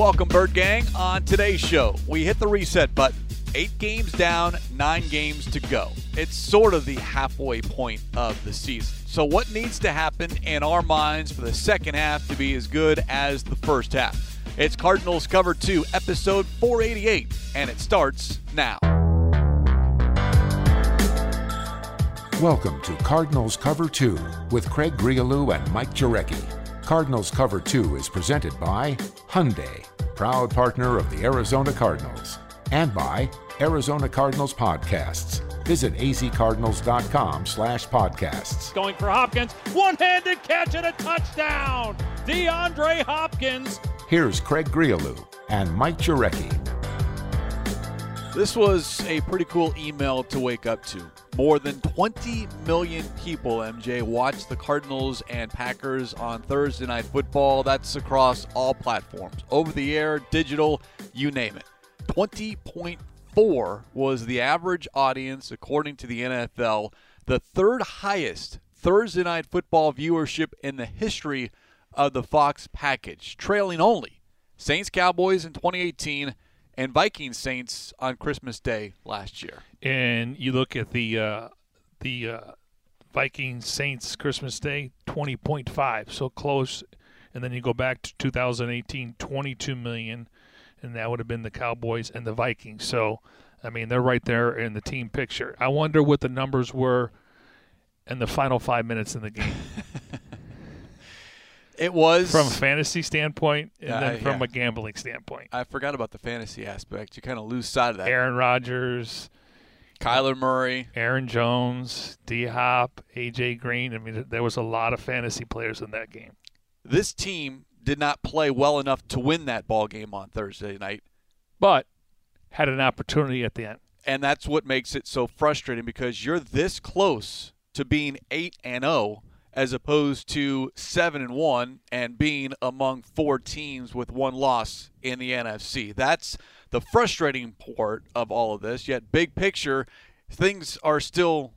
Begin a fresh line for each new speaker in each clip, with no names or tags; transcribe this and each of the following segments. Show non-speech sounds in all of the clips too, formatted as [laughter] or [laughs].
Welcome, Bird Gang. On today's show, we hit the reset button. Eight games down, nine games to go. It's sort of the halfway point of the season. So, what needs to happen in our minds for the second half to be as good as the first half? It's Cardinals Cover 2, episode 488, and it starts now.
Welcome to Cardinals Cover 2 with Craig Grialou and Mike Jurecki. Cardinals Cover 2 is presented by Hyundai, proud partner of the Arizona Cardinals, and by Arizona Cardinals Podcasts. Visit azcardinals.com slash podcasts.
Going for Hopkins, one-handed catch and a touchdown! DeAndre Hopkins.
Here's Craig Grialou and Mike Jurecki.
This was a pretty cool email to wake up to. More than 20 million people, MJ, watched the Cardinals and Packers on Thursday Night Football. That's across all platforms over the air, digital, you name it. 20.4 was the average audience, according to the NFL, the third highest Thursday Night Football viewership in the history of the Fox package, trailing only Saints Cowboys in 2018 and Vikings Saints on Christmas Day last year.
And you look at the uh, the uh, Vikings Saints Christmas Day, twenty point five, so close. And then you go back to 2018, 22 million, and that would have been the Cowboys and the Vikings. So, I mean, they're right there in the team picture. I wonder what the numbers were in the final five minutes in the game. [laughs]
It was
from a fantasy standpoint and
Uh,
then from
yeah.
a gambling standpoint.
I forgot about the fantasy aspect. You kind of lose sight of that.
Aaron Rodgers,
Kyler Murray.
Aaron Jones, D Hop, AJ Green. I mean, there was a lot of fantasy players in that game.
This team did not play well enough to win that ball game on Thursday night,
but had an opportunity at the end.
and that's what makes it so frustrating because you're this close to being 8 and 0 as opposed to 7 and 1 and being among four teams with one loss in the NFC. That's the frustrating part of all of this. Yet big picture, things are still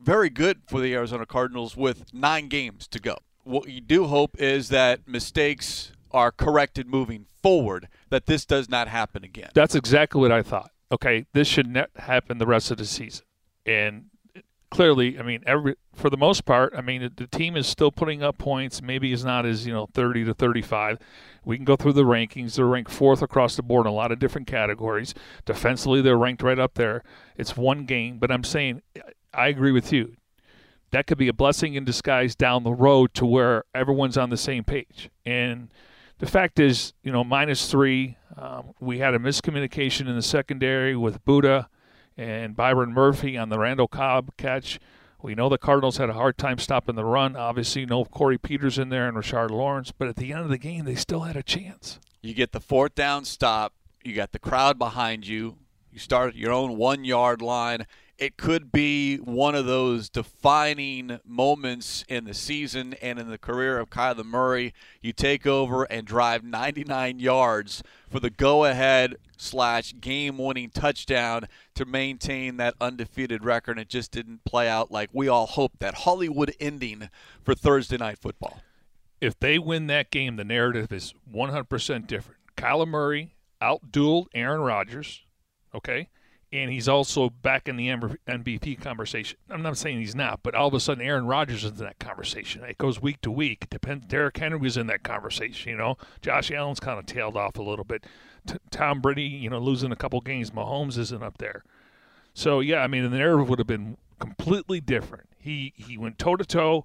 very good for the Arizona Cardinals with 9 games to go. What you do hope is that mistakes are corrected moving forward, that this does not happen again.
That's exactly what I thought. Okay, this should not happen the rest of the season. And clearly, I mean, every for the most part, I mean, the team is still putting up points. Maybe it's not as you know, 30 to 35. We can go through the rankings. They're ranked fourth across the board in a lot of different categories. Defensively, they're ranked right up there. It's one game, but I'm saying, I agree with you. That could be a blessing in disguise down the road to where everyone's on the same page. And the fact is, you know, minus three. Um, we had a miscommunication in the secondary with Budda and Byron Murphy on the Randall Cobb catch. We know the Cardinals had a hard time stopping the run. Obviously, no Corey Peters in there and Rashard Lawrence, but at the end of the game, they still had a chance.
You get the fourth down stop. You got the crowd behind you. You start at your own one yard line. It could be one of those defining moments in the season and in the career of Kyler Murray. You take over and drive 99 yards for the go ahead slash game winning touchdown to maintain that undefeated record. It just didn't play out like we all hoped that Hollywood ending for Thursday night football.
If they win that game, the narrative is 100% different. Kyler Murray outdueled Aaron Rodgers, okay? And he's also back in the MVP conversation. I'm not saying he's not, but all of a sudden Aaron Rodgers is in that conversation. It goes week to week. Depends. Derrick Henry was in that conversation. You know, Josh Allen's kind of tailed off a little bit. T- Tom Brady, you know, losing a couple games. Mahomes isn't up there. So yeah, I mean, the narrative would have been completely different. He he went toe to toe,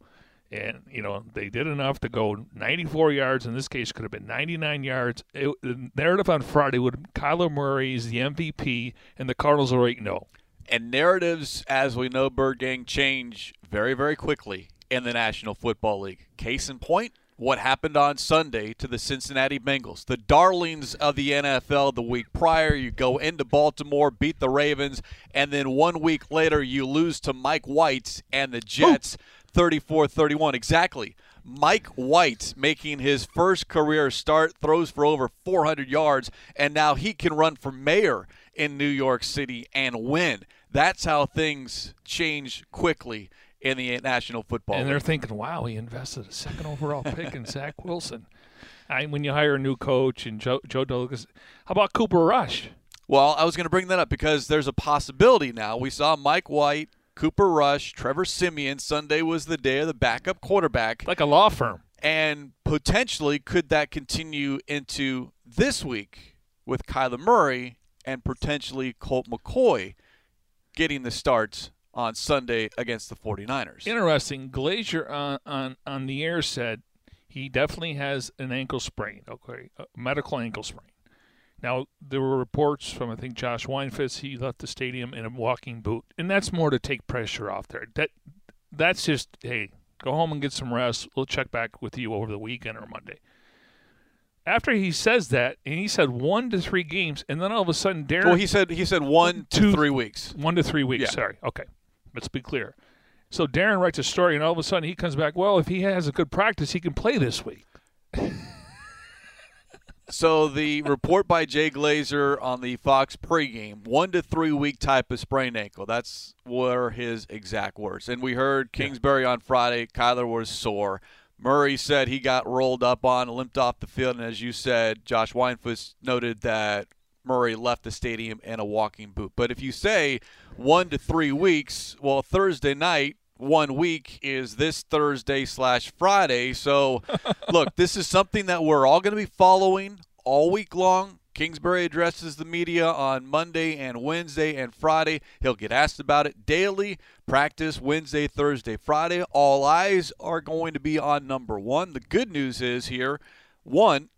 and you know they did enough to go 94 yards. In this case, could have been 99 yards. It, the narrative on Friday would Kyler Murray is the MVP, and the Cardinals are eight no. Oh.
And narratives, as we know, Bird Gang, change very, very quickly in the National Football League. Case in point, what happened on Sunday to the Cincinnati Bengals, the darlings of the NFL the week prior. You go into Baltimore, beat the Ravens, and then one week later you lose to Mike White and the Jets 34 31. Exactly. Mike White making his first career start, throws for over 400 yards, and now he can run for mayor in New York City and win. That's how things change quickly in the National Football
and
League.
they're thinking, "Wow, he invested a second overall pick in Zach Wilson." [laughs] I when you hire a new coach and Joe Joe Douglas, how about Cooper Rush?
Well, I was going to bring that up because there's a possibility now. We saw Mike White, Cooper Rush, Trevor Siemian. Sunday was the day of the backup quarterback.
Like a law firm.
And potentially, could that continue into this week with Kyler Murray and potentially Colt McCoy getting the starts on Sunday against the 49ers?
Interesting. Glazer on, on, on the air said he definitely has an ankle sprain, okay, a medical ankle sprain. Now, there were reports from, I think, Josh Weinfuss, he left the stadium in a walking boot. And that's more to take pressure off there. That That's just, hey, go home and get some rest. We'll check back with you over the weekend or Monday. After he says that, and he said one to three games, and then all of a sudden, Darren.
Well, he said he said one to three weeks.
One to three weeks.
Yeah.
Sorry. Okay. Let's be clear. So Darren writes a story, and all of a sudden he comes back. Well, if he has a good practice, he can play this week. [laughs]
So the report by Jay Glazer on the Fox pregame, one to three week type of sprained ankle. That's were his exact words. And we heard Kingsbury on Friday. Kyler was sore. Murray said he got rolled up on, limped off the field, and as you said, Josh Weinfuss noted that Murray left the stadium in a walking boot. But if you say one to three weeks, well, Thursday night, one week is this Thursday slash Friday. So, [laughs] look, this is something that we're all going to be following all week long. Kingsbury addresses the media on Monday and Wednesday and Friday. He'll get asked about it daily. Practice Wednesday, Thursday, Friday. All eyes are going to be on number one. The good news is here one,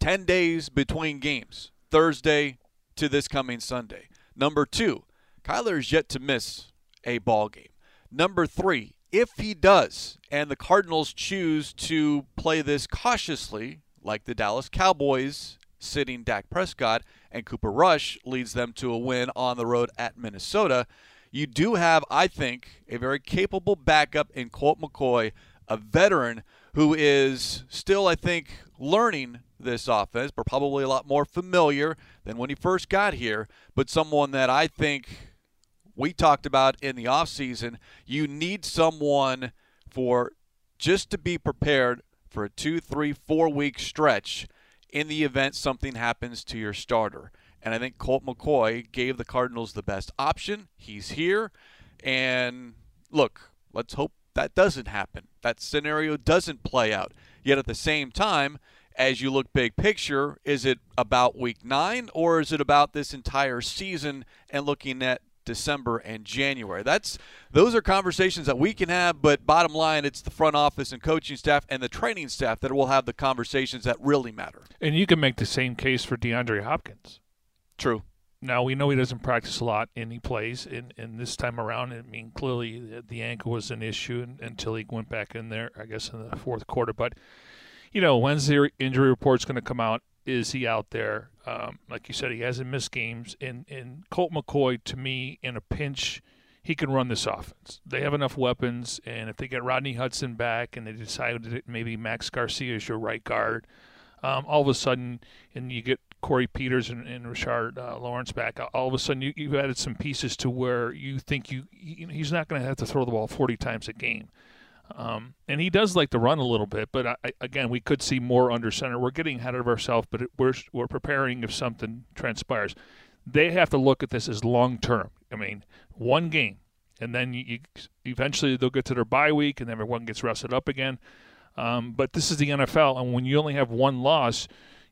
10 days between games, Thursday to this coming Sunday. Number two, Kyler is yet to miss a ball game. Number three, if he does, and the Cardinals choose to play this cautiously, like the Dallas Cowboys sitting Dak Prescott, and Cooper Rush leads them to a win on the road at Minnesota, you do have, I think, a very capable backup in Colt McCoy, a veteran who is still, I think, learning this offense, but probably a lot more familiar than when he first got here, but someone that I think we talked about in the offseason. You need someone for just to be prepared for a two, three, four week stretch in the event something happens to your starter. And I think Colt McCoy gave the Cardinals the best option. He's here. And look, let's hope that doesn't happen. That scenario doesn't play out. Yet at the same time, as you look big picture, is it about week nine or is it about this entire season and looking at December and January? That's those are conversations that we can have, but bottom line, it's the front office and coaching staff and the training staff that will have the conversations that really matter.
And you can make the same case for DeAndre Hopkins.
True.
Now we know he doesn't practice a lot, and he plays. And, and this time around, I mean, clearly the, the ankle was an issue until he went back in there, I guess, in the fourth quarter. But you know, when's the injury report's going to come out? Is he out there? Um, like you said, he hasn't missed games. And and Colt McCoy, to me, in a pinch, he can run this offense. They have enough weapons, and if they get Rodney Hudson back, and they decide that maybe Max Garcia is your right guard, um, all of a sudden, and you get Corey Peters and, and Richard uh, Lawrence back, all of a sudden you, you've added some pieces to where you think you he, he's not going to have to throw the ball 40 times a game. Um, and he does like to run a little bit, but I, again, we could see more under center. We're getting ahead of ourselves, but it, we're we're preparing if something transpires. They have to look at this as long term. I mean, one game, and then you, you eventually they'll get to their bye week, and everyone gets rested up again. Um, but this is the NFL, and when you only have one loss,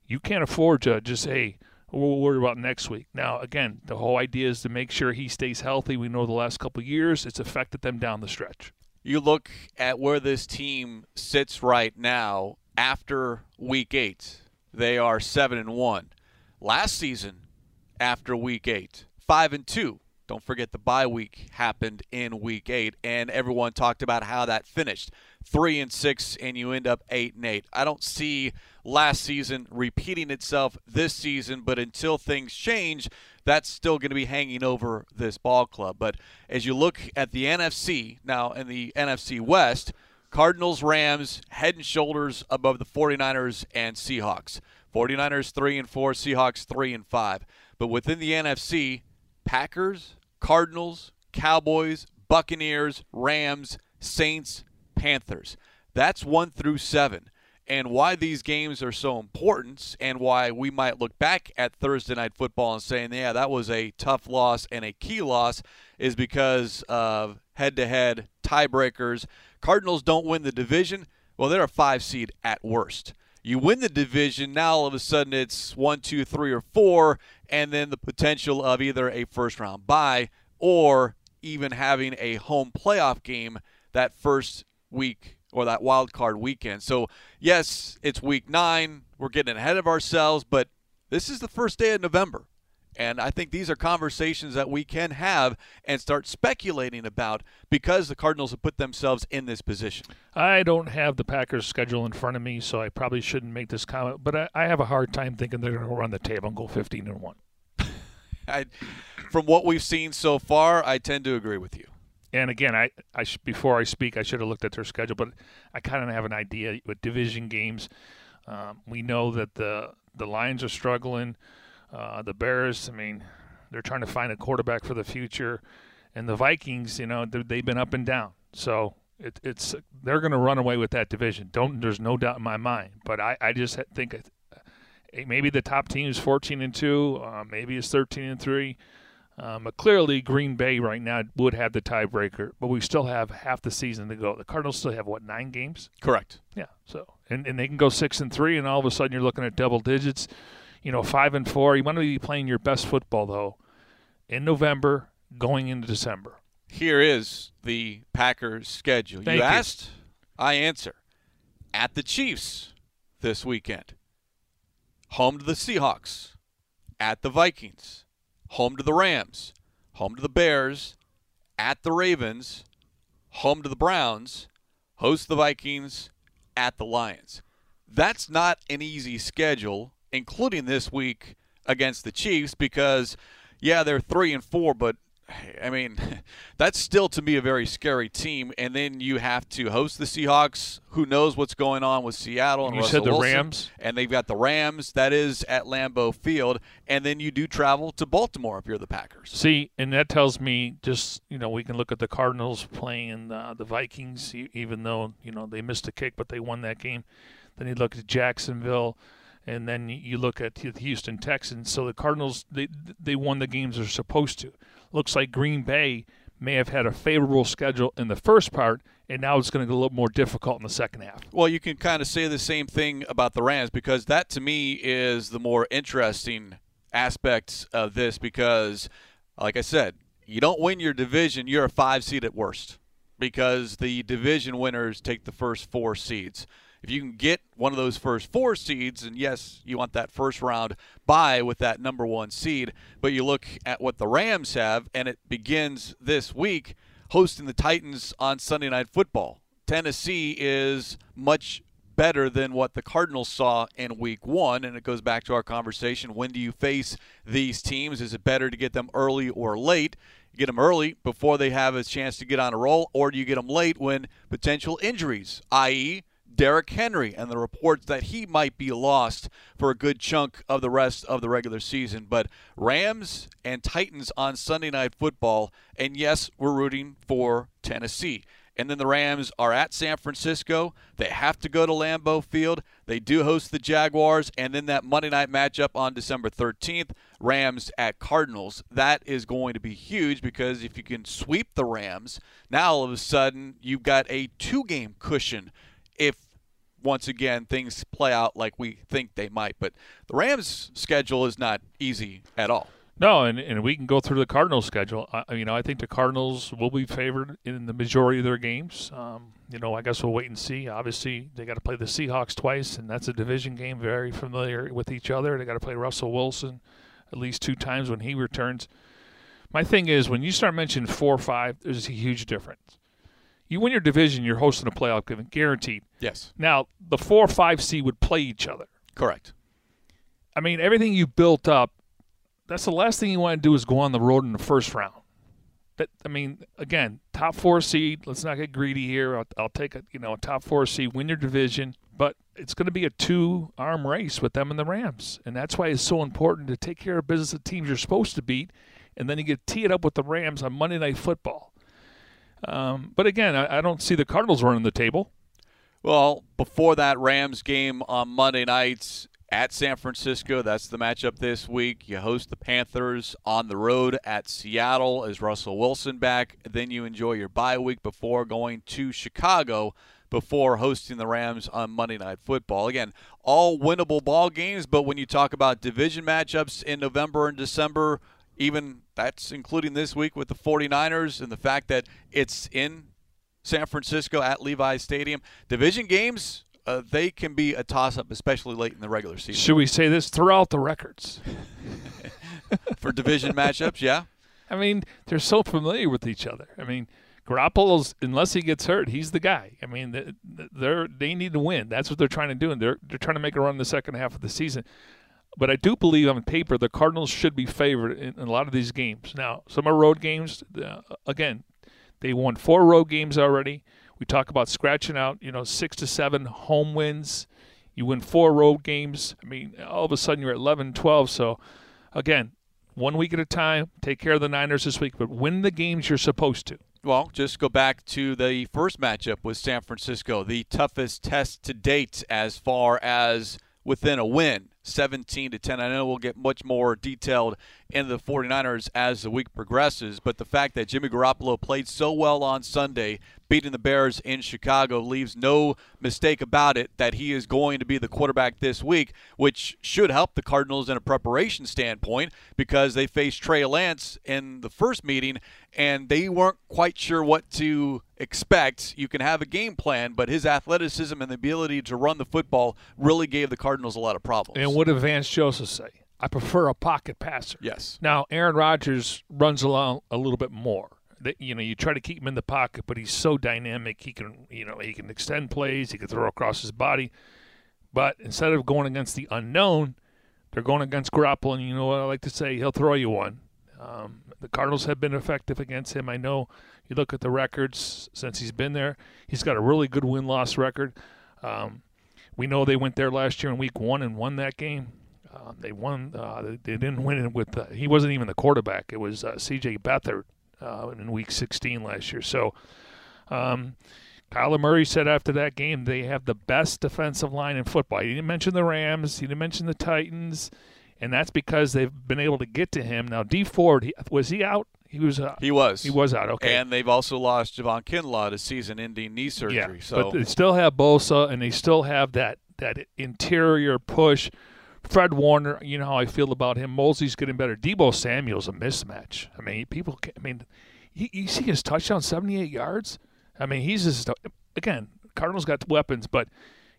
you can't afford to just hey. We'll worry about next week. Now, again, the whole idea is to make sure he stays healthy. We know the last couple years it's affected them down the stretch.
You look at where this team sits right now after week eight. They are seven and one. Last season, after week eight, five and two. Don't forget the bye week happened in week eight, and everyone talked about how that finished. Three and six, and you end up eight and eight. I don't see last season repeating itself this season, but until things change, that's still going to be hanging over this ball club. But as you look at the NFC, now in the NFC West, Cardinals, Rams, head and shoulders above the 49ers and Seahawks. 49ers 3 and 4, Seahawks 3 and 5. But within the NFC, Packers, Cardinals, Cowboys, Buccaneers, Rams, Saints, Panthers. That's one through seven. And why these games are so important and why we might look back at Thursday night football and saying, yeah, that was a tough loss and a key loss is because of head to head tiebreakers. Cardinals don't win the division. Well, they're a five seed at worst. You win the division, now all of a sudden it's one, two, three, or four, and then the potential of either a first round bye or even having a home playoff game that first week or that wild card weekend. So, yes, it's week nine. We're getting ahead of ourselves, but this is the first day of November. And I think these are conversations that we can have and start speculating about because the Cardinals have put themselves in this position.
I don't have the Packers' schedule in front of me, so I probably shouldn't make this comment. But I, I have a hard time thinking they're going to run the table and go 15 and one. [laughs]
I, from what we've seen so far, I tend to agree with you.
And again, I, I sh- before I speak, I should have looked at their schedule, but I kind of have an idea with division games. Um, we know that the the Lions are struggling. Uh, the Bears, I mean, they're trying to find a quarterback for the future, and the Vikings, you know, they've been up and down. So it, it's they're going to run away with that division. Don't there's no doubt in my mind. But I, I just think uh, maybe the top team is 14 and two, uh, maybe it's 13 and three. Um, but clearly, Green Bay right now would have the tiebreaker, but we still have half the season to go. The Cardinals still have what nine games?
Correct.
Yeah. So and, and they can go six and three, and all of a sudden you're looking at double digits. You know, five and four. You want to be playing your best football though in November, going into December.
Here is the Packers' schedule.
Thank
you
you.
asked, I answer. At the Chiefs this weekend. Home to the Seahawks. At the Vikings. Home to the Rams. Home to the Bears. At the Ravens. Home to the Browns. Host the Vikings. At the Lions. That's not an easy schedule, including this week against the Chiefs, because yeah, they're three and four, but I mean, [laughs] that's still to me a very scary team. And then you have to host the Seahawks. Who knows what's going on with Seattle and
You
Russell
said the
Wilson.
Rams?
and they've got the Rams. That is at Lambeau Field, and then you do travel to Baltimore if you're the Packers.
See, and that tells me just you know we can look at the Cardinals playing uh, the Vikings, even though you know they missed a kick, but they won that game. Then you look at Jacksonville, and then you look at the Houston Texans. So the Cardinals they they won the games they're supposed to. Looks like Green Bay may have had a favorable schedule in the first part, and now it's going to get a little more difficult in the second half.
Well, you can kind of say the same thing about the Rams because that to me is the more interesting aspect of this because, like I said, you don't win your division, you're a five seed at worst because the division winners take the first four seeds. If you can get one of those first four seeds, and yes, you want that first round bye with that number one seed, but you look at what the Rams have, and it begins this week hosting the Titans on Sunday Night Football. Tennessee is much better than what the Cardinals saw in week one. And it goes back to our conversation when do you face these teams? Is it better to get them early or late? Get them early before they have a chance to get on a roll, or do you get them late when potential injuries, i.e., Derrick Henry and the reports that he might be lost for a good chunk of the rest of the regular season. But Rams and Titans on Sunday Night Football, and yes, we're rooting for Tennessee. And then the Rams are at San Francisco. They have to go to Lambeau Field. They do host the Jaguars. And then that Monday night matchup on December 13th, Rams at Cardinals. That is going to be huge because if you can sweep the Rams, now all of a sudden you've got a two game cushion if once again things play out like we think they might. But the Rams' schedule is not easy at all.
No, and, and we can go through the Cardinals schedule. I, you know, I think the Cardinals will be favored in the majority of their games. Um, you know, I guess we'll wait and see. Obviously, they got to play the Seahawks twice, and that's a division game, very familiar with each other. They got to play Russell Wilson at least two times when he returns. My thing is, when you start mentioning four or five, there's a huge difference. You win your division, you're hosting a playoff game, guaranteed.
Yes,
Now, the four or five seed would play each other.
correct.
I mean, everything you built up, that's the last thing you want to do is go on the road in the first round. That I mean, again, top four seed. Let's not get greedy here. I'll, I'll take a you know a top four seed, win your division, but it's going to be a two-arm race with them and the Rams, and that's why it's so important to take care of business of teams you're supposed to beat, and then you get tee it up with the Rams on Monday Night Football. Um, but again, I, I don't see the Cardinals running the table.
Well, before that Rams game on Monday nights at San Francisco, that's the matchup this week. You host the Panthers on the road at Seattle Is Russell Wilson back. Then you enjoy your bye week before going to Chicago before hosting the Rams on Monday Night Football. Again, all winnable ball games, but when you talk about division matchups in November and December, even that's including this week with the 49ers and the fact that it's in San Francisco at Levi's Stadium, division games uh, they can be a toss-up, especially late in the regular season.
Should we say this throughout the records [laughs]
for division matchups? Yeah.
I mean, they're so familiar with each other. I mean, Garoppolo's unless he gets hurt, he's the guy. I mean, they're they need to win. That's what they're trying to do, and they're they're trying to make a run in the second half of the season. But I do believe on paper the Cardinals should be favored in, in a lot of these games. Now, some are road games. Uh, again, they won four road games already. We talk about scratching out, you know, six to seven home wins. You win four road games. I mean, all of a sudden you're at 11, 12. So, again, one week at a time. Take care of the Niners this week, but win the games you're supposed to.
Well, just go back to the first matchup with San Francisco, the toughest test to date as far as within a win. 17 to 10. I know we'll get much more detailed into the 49ers as the week progresses, but the fact that Jimmy Garoppolo played so well on Sunday, beating the Bears in Chicago, leaves no mistake about it that he is going to be the quarterback this week, which should help the Cardinals in a preparation standpoint because they faced Trey Lance in the first meeting and they weren't quite sure what to expect. You can have a game plan, but his athleticism and the ability to run the football really gave the Cardinals a lot of problems.
And what did Vance Joseph say? I prefer a pocket passer.
Yes.
Now Aaron Rodgers runs along a little bit more. That you know, you try to keep him in the pocket, but he's so dynamic. He can, you know, he can extend plays. He can throw across his body. But instead of going against the unknown, they're going against Garoppolo. And you know what I like to say? He'll throw you one. Um, the Cardinals have been effective against him. I know you look at the records since he's been there. He's got a really good win loss record. Um, we know they went there last year in Week One and won that game. Uh, they won. Uh, they didn't win it with. Uh, he wasn't even the quarterback. It was uh, C.J. Beathard uh, in Week 16 last year. So, um, Kyler Murray said after that game they have the best defensive line in football. He didn't mention the Rams. He didn't mention the Titans, and that's because they've been able to get to him. Now, Dee Ford he, was he out? He was. Uh,
he was.
He was out. Okay.
And they've also lost Javon Kinlaw to season-ending knee surgery.
Yeah,
so.
but they still have Bosa, and they still have that that interior push. Fred Warner, you know how I feel about him. Moseley's getting better. Deebo Samuel's a mismatch. I mean, people. I mean, he, you see his touchdown, seventy-eight yards. I mean, he's just again. Cardinals got weapons, but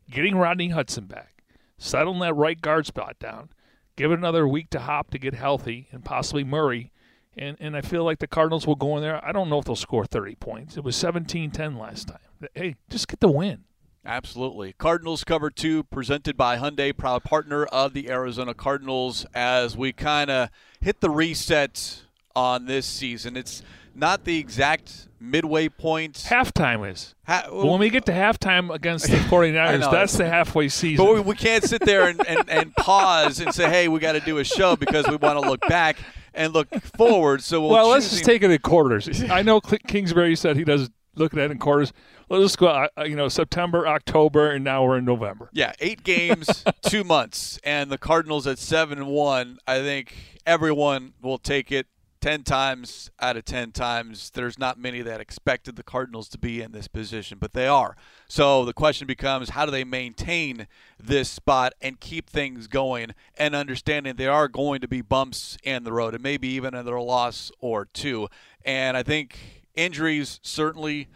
getting Rodney Hudson back, settling that right guard spot down, give it another week to hop to get healthy, and possibly Murray. And and I feel like the Cardinals will go in there. I don't know if they'll score 30 points. It was 17-10 last time. Hey, just get the win.
Absolutely. Cardinals cover two, presented by Hyundai, proud partner of the Arizona Cardinals. As we kind of hit the reset on this season, it's not the exact midway point.
Halftime is. Ha- when we get to halftime against the [laughs] 49ers, that's the halfway season.
But we, we can't sit there and, and, and pause and say, hey, we got to do a show because we want to look back and look forward. So we
well, let's just take it in quarters. I know Kingsbury said he does look at it in quarters let's just go. Uh, uh, you know, September, October, and now we're in November.
Yeah, eight games, [laughs] two months, and the Cardinals at seven and one. I think everyone will take it ten times out of ten times. There's not many that expected the Cardinals to be in this position, but they are. So the question becomes, how do they maintain this spot and keep things going, and understanding there are going to be bumps in the road, and maybe even another loss or two. And I think injuries certainly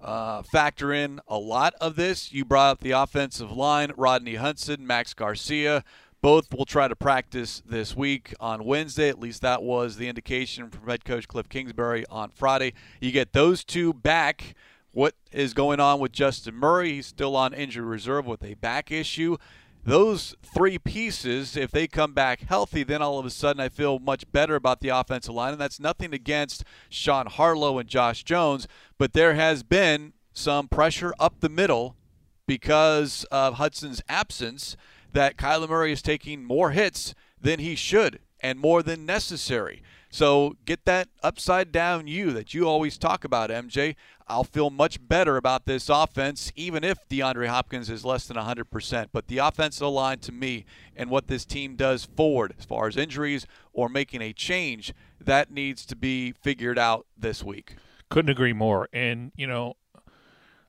uh, factor in a lot of this. You brought up the offensive line, Rodney Hudson, Max Garcia. Both will try to practice this week on Wednesday. At least that was the indication from head coach Cliff Kingsbury on Friday. You get those two back. What is going on with Justin Murray? He's still on injury reserve with a back issue those three pieces, if they come back healthy, then all of a sudden I feel much better about the offensive line. And that's nothing against Sean Harlow and Josh Jones, but there has been some pressure up the middle because of Hudson's absence that Kyler Murray is taking more hits than he should and more than necessary. So get that upside down you that you always talk about, MJ. I'll feel much better about this offense, even if DeAndre Hopkins is less than 100%. But the offensive line to me and what this team does forward, as far as injuries or making a change, that needs to be figured out this week.
Couldn't agree more. And, you know,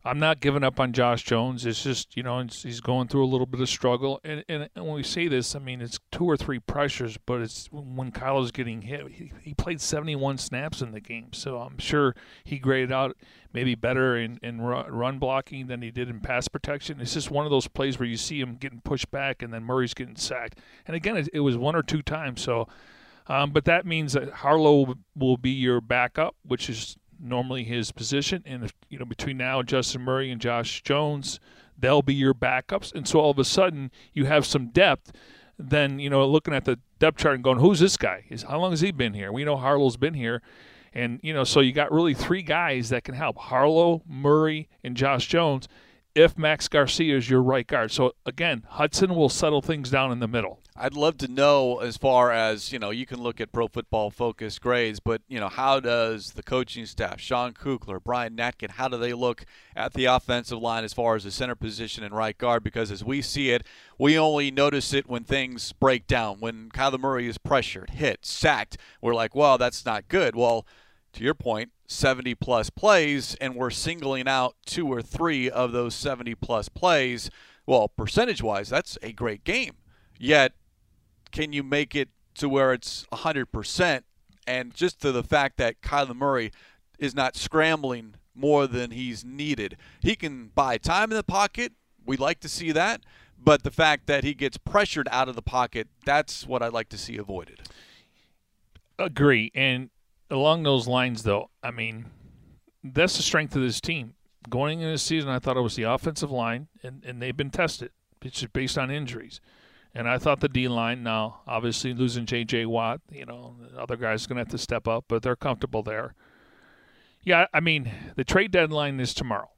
I'm not giving up on Josh Jones. It's just, you know, he's going through a little bit of struggle. And, and, and when we say this, I mean, it's two or three pressures, but it's when Kyler's getting hit. He, he played 71 snaps in the game. So I'm sure he graded out maybe better in, in run blocking than he did in pass protection. It's just one of those plays where you see him getting pushed back and then Murray's getting sacked. And again, it, it was one or two times. So, um, but that means that Harlow will be your backup, which is normally his position. And if, you know, between now Justin Murray and Josh Jones, they'll be your backups. And so all of a sudden you have some depth. Then you know, looking at the depth chart and going, "Who's this guy? Is how long has he been here?" We know Harlow's been here, and you know, so you got really three guys that can help: Harlow, Murray, and Josh Jones if Max Garcia is your right guard. So again, Hudson will settle things down in the middle.
I'd love to know as far as, you know, you can look at pro football focus grades, but, you know, how does the coaching staff, Sean Kugler, Brian Natkin, how do they look at the offensive line as far as the center position and right guard? Because as we see it, we only notice it when things break down. When Kyler Murray is pressured, hit, sacked, we're like, well, that's not good. Well, to your point, 70 plus plays, and we're singling out two or three of those 70 plus plays. Well, percentage wise, that's a great game. Yet, can you make it to where it's 100%? And just to the fact that Kyler Murray is not scrambling more than he's needed. He can buy time in the pocket. We like to see that. But the fact that he gets pressured out of the pocket, that's what I'd like to see avoided.
Agree. And along those lines, though, I mean, that's the strength of this team. Going into the season, I thought it was the offensive line, and, and they've been tested. It's based on injuries. And I thought the D line, now, obviously losing J.J. Watt, you know, other guys going to have to step up, but they're comfortable there. Yeah, I mean, the trade deadline is tomorrow.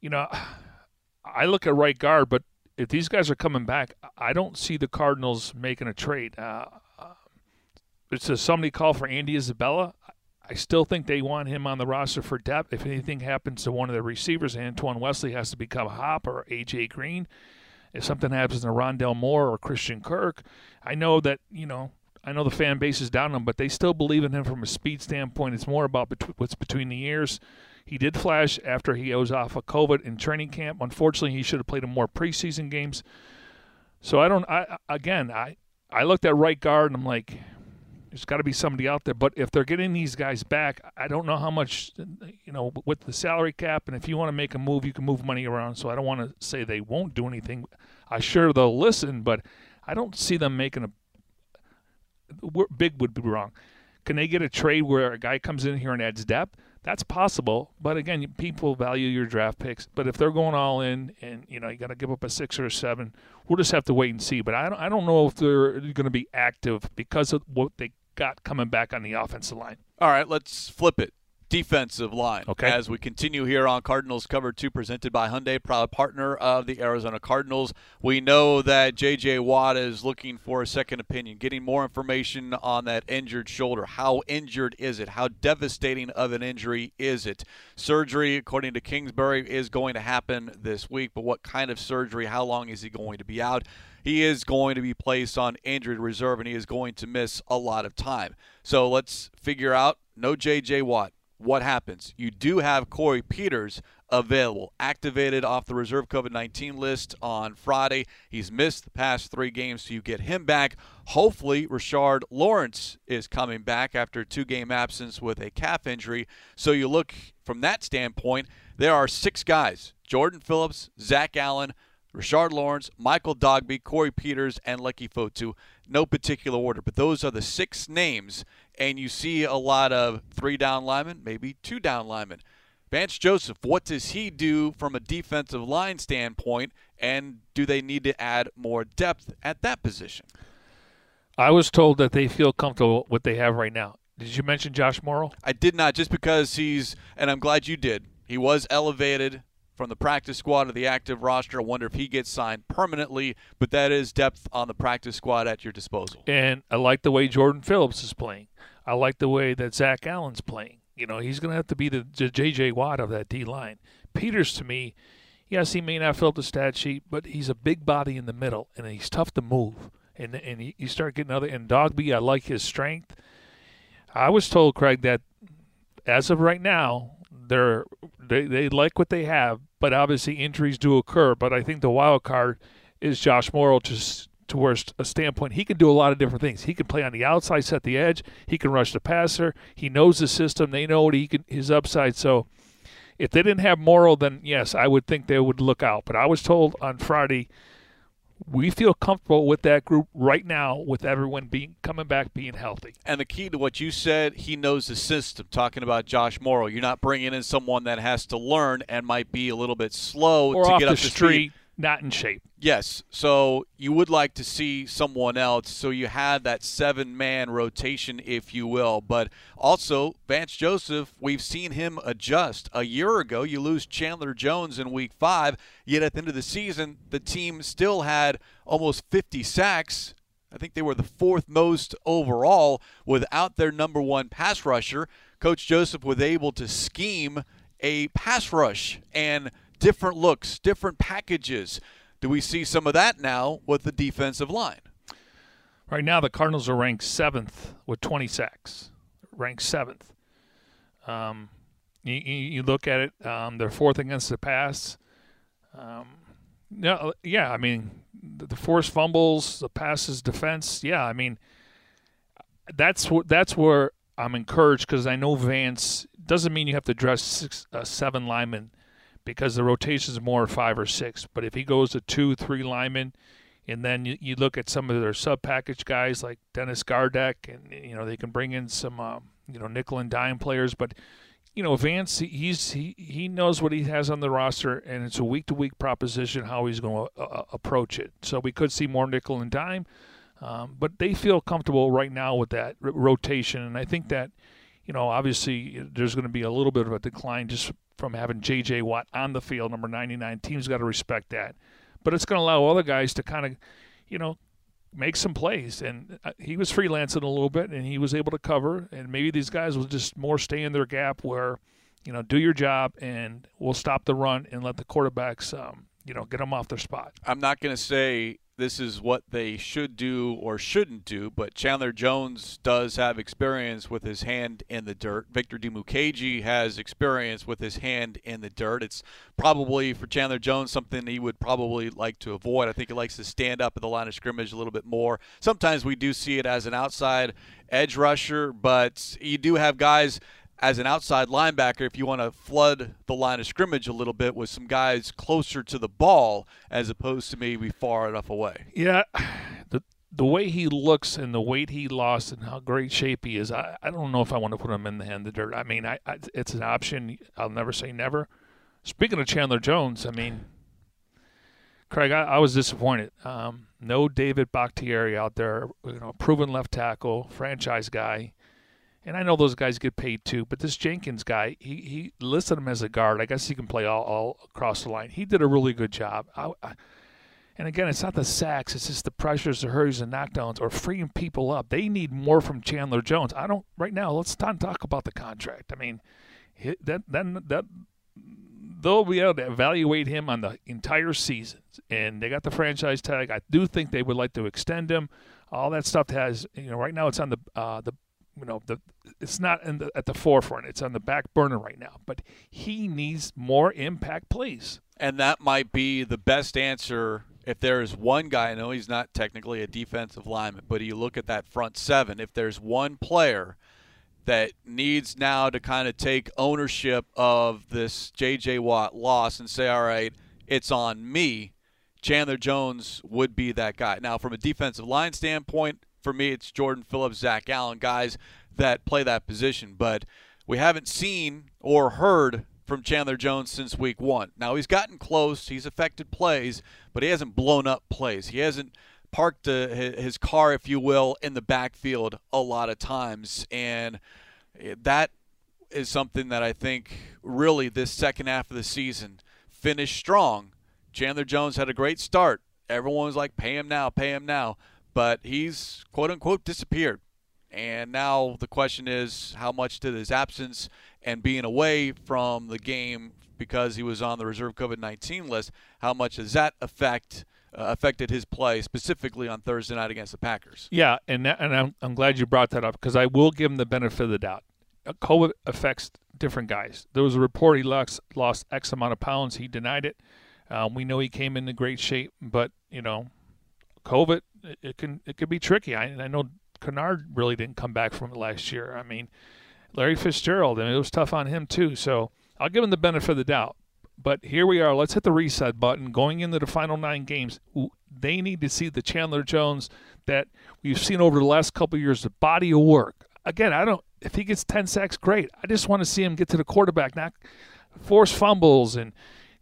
You know, I look at right guard, but if these guys are coming back, I don't see the Cardinals making a trade. Uh, so somebody call for Andy Isabella. I still think they want him on the roster for depth. If anything happens to one of the receivers, Antoine Wesley has to become Hop or AJ Green. If something happens to Rondale Moore or Christian Kirk, I know that you know I know the fan base is down on him, but they still believe in him from a speed standpoint. It's more about bet- what's between the ears. He did flash after he was off of COVID in training camp. Unfortunately, he should have played in more preseason games. So I don't. I again, I I looked at right guard and I'm like, there's got to be somebody out there. But if they're getting these guys back, I don't know how much, you know, with the salary cap. And if you want to make a move, you can move money around. So I don't want to say they won't do anything. I sure they'll listen, but I don't see them making a big would be wrong. Can they get a trade where a guy comes in here and adds depth? That's possible, but again, people value your draft picks. But if they're going all in, and you know you got to give up a six or a seven, we'll just have to wait and see. But I don't, I don't know if they're going to be active because of what they got coming back on the offensive line.
All right, let's flip it. Defensive line.
Okay.
As we continue here on Cardinals Cover 2, presented by Hyundai, proud partner of the Arizona Cardinals. We know that J.J. Watt is looking for a second opinion, getting more information on that injured shoulder. How injured is it? How devastating of an injury is it? Surgery, according to Kingsbury, is going to happen this week, but what kind of surgery? How long is he going to be out? He is going to be placed on injured reserve and he is going to miss a lot of time. So let's figure out no J.J. Watt. What happens? You do have Corey Peters available, activated off the reserve COVID 19 list on Friday. He's missed the past three games, so you get him back. Hopefully, Rashard Lawrence is coming back after a two game absence with a calf injury. So you look from that standpoint, there are six guys Jordan Phillips, Zach Allen, Rashard Lawrence, Michael Dogbe, Corey Peters, and Leki Fotu. No particular order, but those are the six names, and you see a lot of three down linemen, maybe two down linemen. Vance Joseph, what does he do from a defensive line standpoint, and do they need to add more depth at that position?
I was told that they feel comfortable with what they have right now. Did you mention Josh Mauro?
I did not, just because he's, and I'm glad you did. He was elevated from the practice squad to the active roster. I wonder if he gets signed permanently, but that is depth on the practice squad at your disposal.
And I like the way Jordan Phillips is playing. I like the way that Zach Allen's playing. You know, he's going to have to be the, J.J. Watt of that D line. Peters, to me, yes, he may not fill the stat sheet, but he's a big body in the middle, and he's tough to move. And and you start getting other. And Dogbe, I like his strength. I was told, Craig, that as of right now, they're they, they like what they have, but obviously injuries do occur. But I think the wild card is Josh Mauro just to where a standpoint he can do a lot of different things. He can play on the outside, set the edge. He can rush the passer. He knows the system. They know what he can his upside. So if they didn't have Mauro, then yes, I would think they would look out. But I was told on Friday we feel comfortable with that group right now with everyone being coming back being healthy.
And the key to what you said he knows the system. Talking about josh mauro you're not bringing in someone that has to learn and might be a little bit slow
or
to get up the
street.
speed
not in shape
Yes. So you would like to see someone else. So you had that seven man rotation, if you will. But also, Vance Joseph, we've seen him adjust. A year ago, you lose Chandler Jones in week five, yet at the end of the season, the team still had almost 50 sacks. I think they were the fourth most overall without their number one pass rusher. Coach Joseph was able to scheme a pass rush and different looks, different packages. Do we see some of that now with the defensive line?
Right now, the Cardinals are ranked seventh with 20 sacks. Ranked seventh. Um, you, you, look at it, um, they're fourth against the pass. Um, yeah, yeah. I mean, the, the forced fumbles, the passes, defense. Yeah, I mean, that's what that's where I'm encouraged because I know Vance doesn't mean you have to dress six, uh, seven linemen because the rotation is more five or six. But if he goes to two, three linemen, and then you, you look at some of their sub package guys like Dennis Gardeck, and you know they can bring in some uh, you know nickel and dime players, but you know Vance he's he he knows what he has on the roster, and it's a week to week proposition how he's going to uh, uh, approach it. So we could see more nickel and dime, um, but they feel comfortable right now with that r- rotation, and I think that you know obviously there's going to be a little bit of a decline just from having J.J. Watt on the field, number 99. Teams got to respect that. But it's going to allow other guys to kind of, you know, make some plays. And uh, he was freelancing a little bit, and he was able to cover. And maybe these guys will just more stay in their gap where, you know, do your job, and we'll stop the run and let the quarterbacks, um, you know, get them off their spot.
I'm not going to say this is what they should do or shouldn't do, but Chandler Jones does have experience with his hand in the dirt. Victor Dimukeje has experience with his hand in the dirt. It's probably for Chandler Jones something he would probably like to avoid. I think he likes to stand up at the line of scrimmage a little bit more. Sometimes we do see it as an outside edge rusher, but you do have guys as an outside linebacker, if you want to flood the line of scrimmage a little bit with some guys closer to the ball as opposed to maybe far enough away.
Yeah, the the way he looks and the weight he lost and how great shape he is, I, I don't know if I want to put him in the hand of the dirt. I mean, I, I it's an option. I'll never say never. Speaking of Chandler Jones, I mean, Craig, I, I was disappointed. Um, no David Bakhtiari out there, you know, proven left tackle, franchise guy and I know those guys get paid too, but this Jenkins guy, he, he listed him as a guard. I guess he can play all, all across the line. He did a really good job. I, I, and again, it's not the sacks; it's just the pressures, the hurries, and knockdowns, or freeing people up. They need more from Chandler Jones. I don't right now. Let's not talk about the contract. I mean, that that that they'll be able to evaluate him on the entire season, and they got the franchise tag. I do think they would like to extend him. All that stuff has you know right now it's on the uh, the you know the it's not in the, at the forefront it's on the back burner right now but he needs more impact plays
and that might be the best answer if there is one guy i know he's not technically a defensive lineman but you look at that front seven if there's one player that needs now to kind of take ownership of this jj watt loss and say all right it's on me chandler jones would be that guy. Now from a defensive line standpoint for me, it's Jordan Phillips, Zach Allen, guys that play that position. But we haven't seen or heard from Chandler Jones since week one. Now, he's gotten close, he's affected plays, but he hasn't blown up plays. He hasn't parked uh, his car, if you will, in the backfield a lot of times. And that is something that I think really this second half of the season finish strong. Chandler Jones had a great start. Everyone was like, pay him now, pay him now. But he's quote unquote disappeared. And now the question is how much did his absence and being away from the game because he was on the reserve COVID 19 list, how much does that affect? Uh, affected his play specifically on Thursday night against the Packers.
Yeah, and that, and I'm, I'm glad you brought that up because I will give him the benefit of the doubt. Uh, COVID affects different guys. There was a report he lost lost X amount of pounds. He denied it. Um, we know he came into great shape, but you know, COVID it, it can it can be tricky. I, I know Kennard really didn't come back from it last year. I mean, Larry Fitzgerald, mean, it was tough on him too. So I'll give him the benefit of the doubt. But here we are. Let's hit the reset button. Going into the final nine games, they need to see the Chandler Jones that we've seen over the last couple years, the body of work. Again, I don't. If he gets ten sacks, great. I just want to see him get to the quarterback, not force fumbles and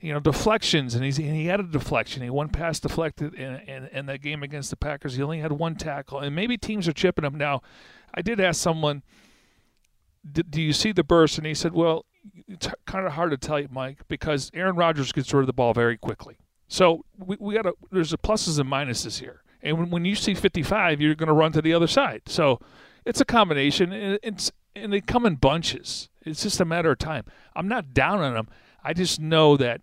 you know deflections. And he's and he had a deflection. He one pass deflected in, in, in that game against the Packers. He only had one tackle, and maybe teams are chipping him now. I did ask someone, "Do you see the burst?" And he said, "Well, it's kind of hard to tell you, Mike, because Aaron Rodgers gets rid of the ball very quickly. So we, we got to. There's a pluses and minuses here. And when, when you see 55, you're going to run to the other side. So it's a combination. And it's and they come in bunches. It's just a matter of time. I'm not down on him. I just know that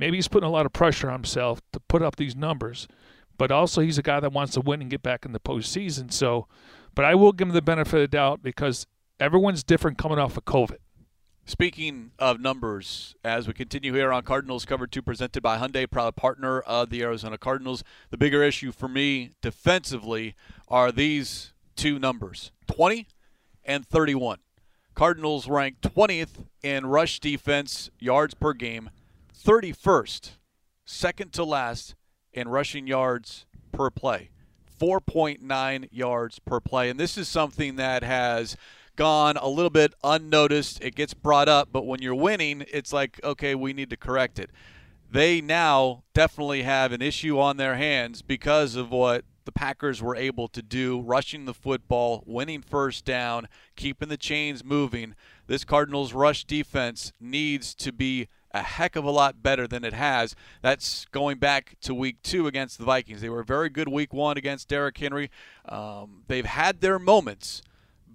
maybe he's putting a lot of pressure on himself to put up these numbers, but also he's a guy that wants to win and get back in the postseason. So, but I will give him the benefit of the doubt because everyone's different coming off of COVID.
Speaking of numbers, as we continue here on Cardinals Cover 2 presented by Hyundai, proud partner of the Arizona Cardinals, the bigger issue for me defensively are these two numbers 20 and 31. Cardinals rank 20th in rush defense yards per game, 31st, second to last in rushing yards per play. 4.9 yards per play. And this is something that has gone a little bit unnoticed. It gets brought up, but when you're winning, it's like, okay, we need to correct it. They now definitely have an issue on their hands because of what the Packers were able to do, rushing the football, winning first down, keeping the chains moving. This Cardinals rush defense needs to be a heck of a lot better than it has. That's going back to week two against the Vikings. They were very good week one against Derrick Henry. Um, they've had their moments,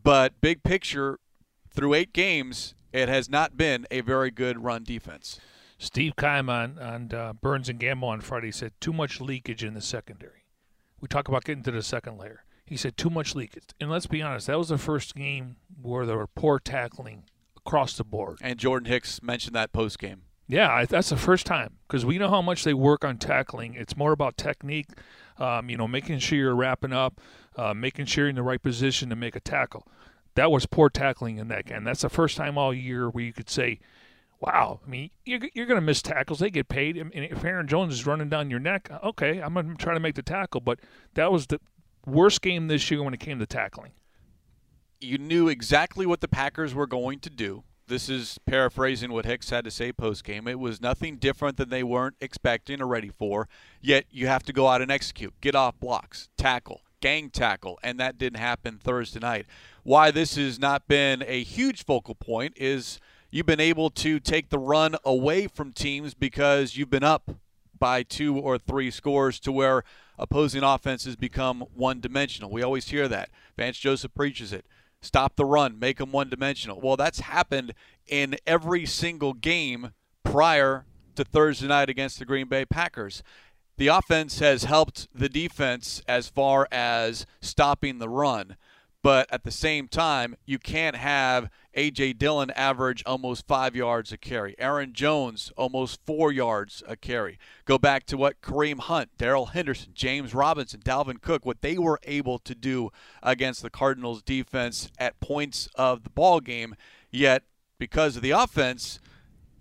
but big picture, through eight games, it has not been a very good run defense.
Steve Keim on, on uh, Burns and Gambo on Friday said too much leakage in the secondary. We talk about getting to the second layer. He said too much leakage. And let's be honest, that was the first game where there were poor tackling across the board.
And Jordan Hicks mentioned that post game.
Yeah, that's the first time because we know how much they work on tackling. It's more about technique, um, you know, making sure you're wrapping up, uh, making sure you're in the right position to make a tackle. That was poor tackling in that game. That's the first time all year where you could say, wow, I mean, you're, you're going to miss tackles. They get paid. And if Aaron Jones is running down your neck, okay, I'm going to try to make the tackle. But that was the worst game this year when it came to tackling.
You knew exactly what the Packers were going to do. This is paraphrasing what Hicks had to say post game. It was nothing different than they weren't expecting or ready for. Yet you have to go out and execute, get off blocks, tackle, gang tackle, and that didn't happen Thursday night. Why this has not been a huge focal point is you've been able to take the run away from teams because you've been up by two or three scores to where opposing offenses become one dimensional. We always hear that. Vance Joseph preaches it. Stop the run, make them one dimensional. Well, that's happened in every single game prior to Thursday night against the Green Bay Packers the offense has helped the defense as far as stopping the run. But at the same time, you can't have A.J. Dillon average almost five yards a carry. Aaron Jones almost four yards a carry. Go back to what Kareem Hunt, Darrell Henderson, James Robinson, Dalvin Cook, what they were able to do against the Cardinals defense at points of the ball game. Yet, because of the offense,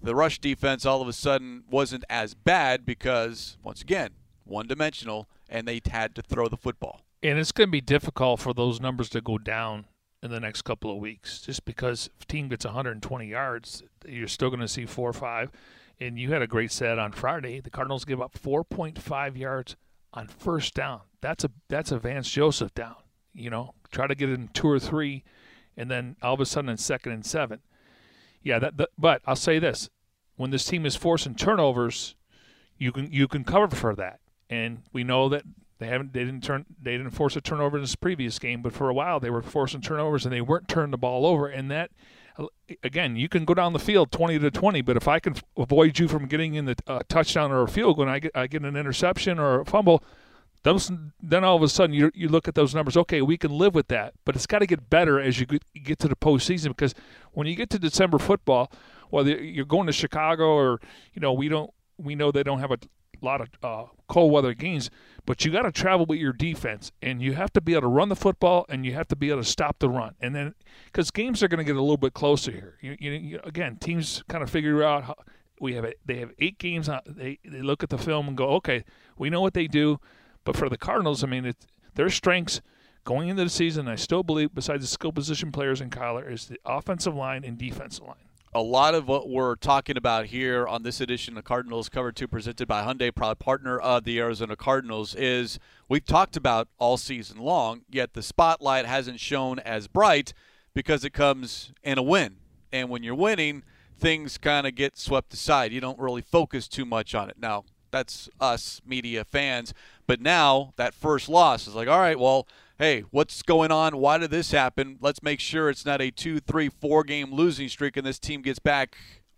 the rush defense all of a sudden wasn't as bad because, once again, one dimensional, and they had to throw the football.
And it's going to be difficult for those numbers to go down in the next couple of weeks, just because if team gets 120 yards, you're still going to see four or five. And you had a great set on Friday. The Cardinals give up 4.5 yards on first down. That's a that's a Vance Joseph down. You know, try to get in two or three, and then all of a sudden in second and seven. Yeah, that, that but I'll say this: when this team is forcing turnovers, you can you can cover for that. And we know that they haven't they didn't turn they didn't force a turnover in this previous game, but for a while they were forcing turnovers and they weren't turning the ball over. And that again, you can go down the field twenty to twenty, but if I can avoid you from getting in the uh, touchdown or a field goal, and I get I get an interception or a fumble. Those, then all of a sudden you, you look at those numbers. Okay, we can live with that, but it's got to get better as you get to the postseason because when you get to December football, whether you're going to Chicago or you know we don't we know they don't have a lot of uh, cold weather games, but you got to travel with your defense, and you have to be able to run the football, and you have to be able to stop the run, and then because games are going to get a little bit closer here. You, you, you, again, teams kind of figure out how we have a, they have eight games. They they look at the film and go, okay, we know what they do, but for the Cardinals, I mean, it, their strengths going into the season, I still believe, besides the skill position players in Kyler, is the offensive line and defensive line
a lot of what we're talking about here on this edition of Cardinals Cover 2 presented by Hyundai, proud partner of the Arizona Cardinals, is we've talked about all season long, yet the spotlight hasn't shown as bright because it comes in a win. And when you're winning, things kind of get swept aside. You don't really focus too much on it. Now, that's us media fans. But now that first loss is like, all right, well, hey, what's going on? Why did this happen? Let's make sure it's not a two, three, four game losing streak and this team gets back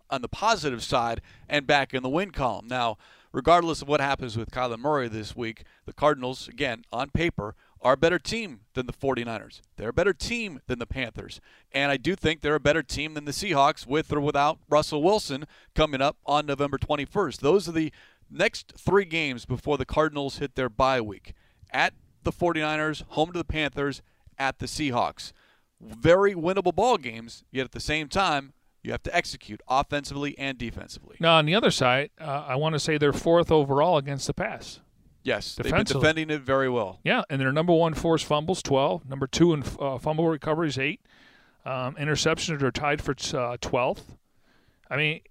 on the positive side and back in the win column. Now, regardless of what happens with Kyler Murray this week, the Cardinals, again, on paper, are a better team than the 49ers. They're a better team than the Panthers. And I do think they're a better team than the Seahawks with or without Russell Wilson coming up on November 21st. Those are the next three games before the Cardinals hit their bye week. At the 49ers, home to the Panthers, at the Seahawks. Very winnable ball games, yet at the same time, you have to execute offensively and defensively.
Now, on the other side, uh, I want to say they're fourth overall against the pass.
Yes, they've been defending it very well.
Yeah, and their number one forced fumbles, 12. Number two in uh, fumble recoveries, 8. Um, interceptions are tied for uh, 12th. I mean,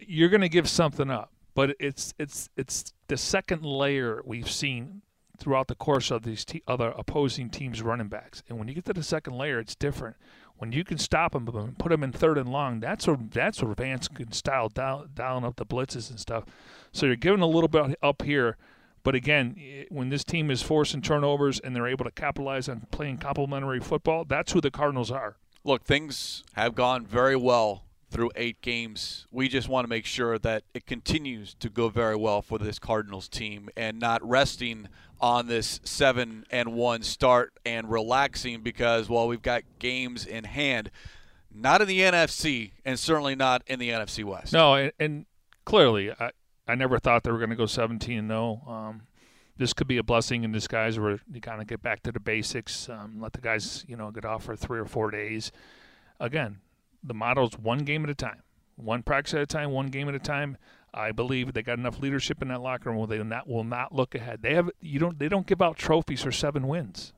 you're going to give something up, but it's it's it's the second layer we've seen throughout the course of these other opposing teams' running backs. And when you get to the second layer, it's different. When you can stop them and put them in third and long, that's where that's where Vance can style down down up the blitzes and stuff. So you're giving a little bit up here. But again, when this team is forcing turnovers and they're able to capitalize on playing complementary football, that's who the Cardinals are.
Look, things have gone very well through eight games. We just want to make sure that it continues to go very well for this Cardinals team and not resting on this seven and one start and relaxing because well we've got games in hand. Not in the NFC and certainly not in the NFC West.
No, and, and clearly I, I never thought they were going to go 17 and 0. Um, this could be a blessing in disguise where you kind of get back to the basics, um, let the guys, you know, get off for three or four days. Again, the motto is one game at a time, one practice at a time, one game at a time. I believe they got enough leadership in that locker room where they not, will not look ahead. They have you don't they don't give out trophies for seven wins.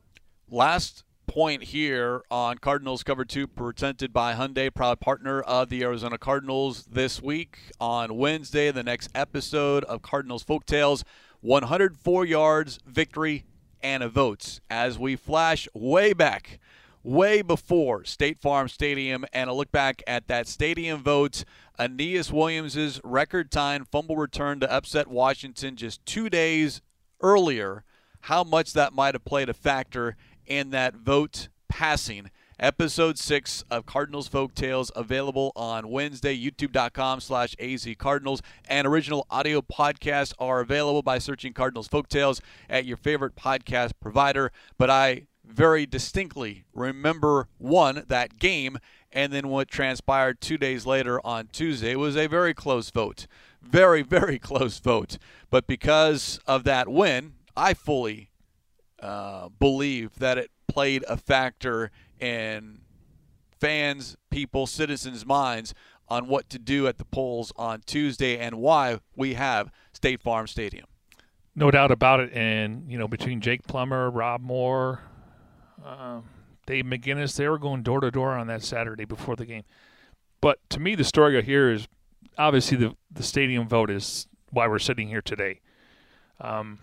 Last point here on Cardinals Cover 2 presented by Hyundai, proud partner of the Arizona Cardinals this week on Wednesday, the next episode of Cardinals Folktales, 104 yards, victory, and a votes as we flash way back way before State Farm Stadium and a look back at that stadium vote. Aeneas Williams' record time fumble return to upset Washington just two days earlier. How much that might have played a factor in that vote passing. Episode 6 of Cardinals Folk Tales available on Wednesday, youtube.com slash azcardinals. And original audio podcasts are available by searching Cardinals Folk Tales at your favorite podcast provider. But I very distinctly remember one that game and then what transpired two days later on Tuesday. Was a very close vote. Very, [laughs] very close vote. But because of that win, I fully uh, believe that it played a factor in fans, people, citizens' minds on what to do at the polls on Tuesday and why we have State Farm Stadium.
No doubt about it. And, you know, between Jake Plummer, Rob Moore, uh, Dave McGinnis, they were going door to door on that Saturday before the game. But to me, the story here is obviously the the stadium vote is why we're sitting here today. Um,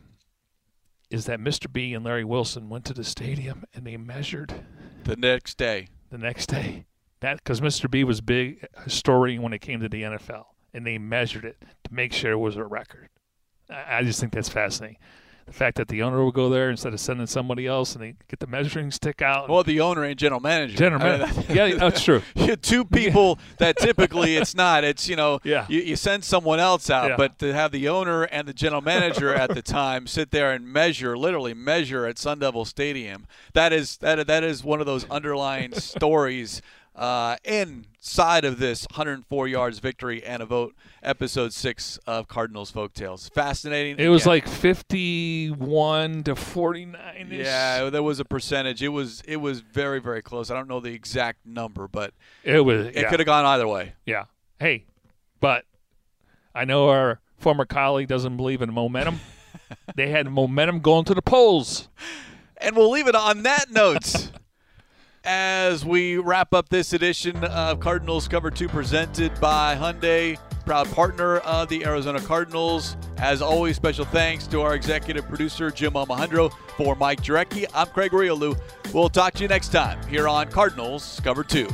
is that Mr. B and Larry Wilson went to the stadium and they measured
the next day.
The next day, that because Mr. B was big historian when it came to the NFL, and they measured it to make sure it was a record. I, I just think that's fascinating. The fact that the owner will go there instead of sending somebody else and they get the measuring stick out.
Well, the owner and general manager.
General
I mean,
manager. yeah, that's true. [laughs]
you two people [laughs] that typically it's not. It's you know
Yeah.
you, you send someone else out,
Yeah.
but to have the owner and the general manager at the time sit there and measure, literally measure at Sun Devil Stadium. That is that that is one of those underlying [laughs] stories. Uh, inside of this 104 yards victory and a vote, episode six of Cardinals Folktales. Fascinating.
It was
Again,
like 51 to 49.
yeah, there was a percentage. It was it was very very close. I don't know the exact number, but
It was.
it
yeah.
could have gone either way.
Yeah. Hey, but I know our former colleague doesn't believe in momentum. [laughs] they had momentum going to the polls.
And we'll leave it on that note [laughs] as we wrap up this edition of Cardinals Cover 2 presented by Hyundai, proud partner of the Arizona Cardinals. As always, special thanks to our executive producer, Jim Almohandro. For Mike Jurecki, I'm Craig Grialou. We'll talk to you next time here on Cardinals Cover 2.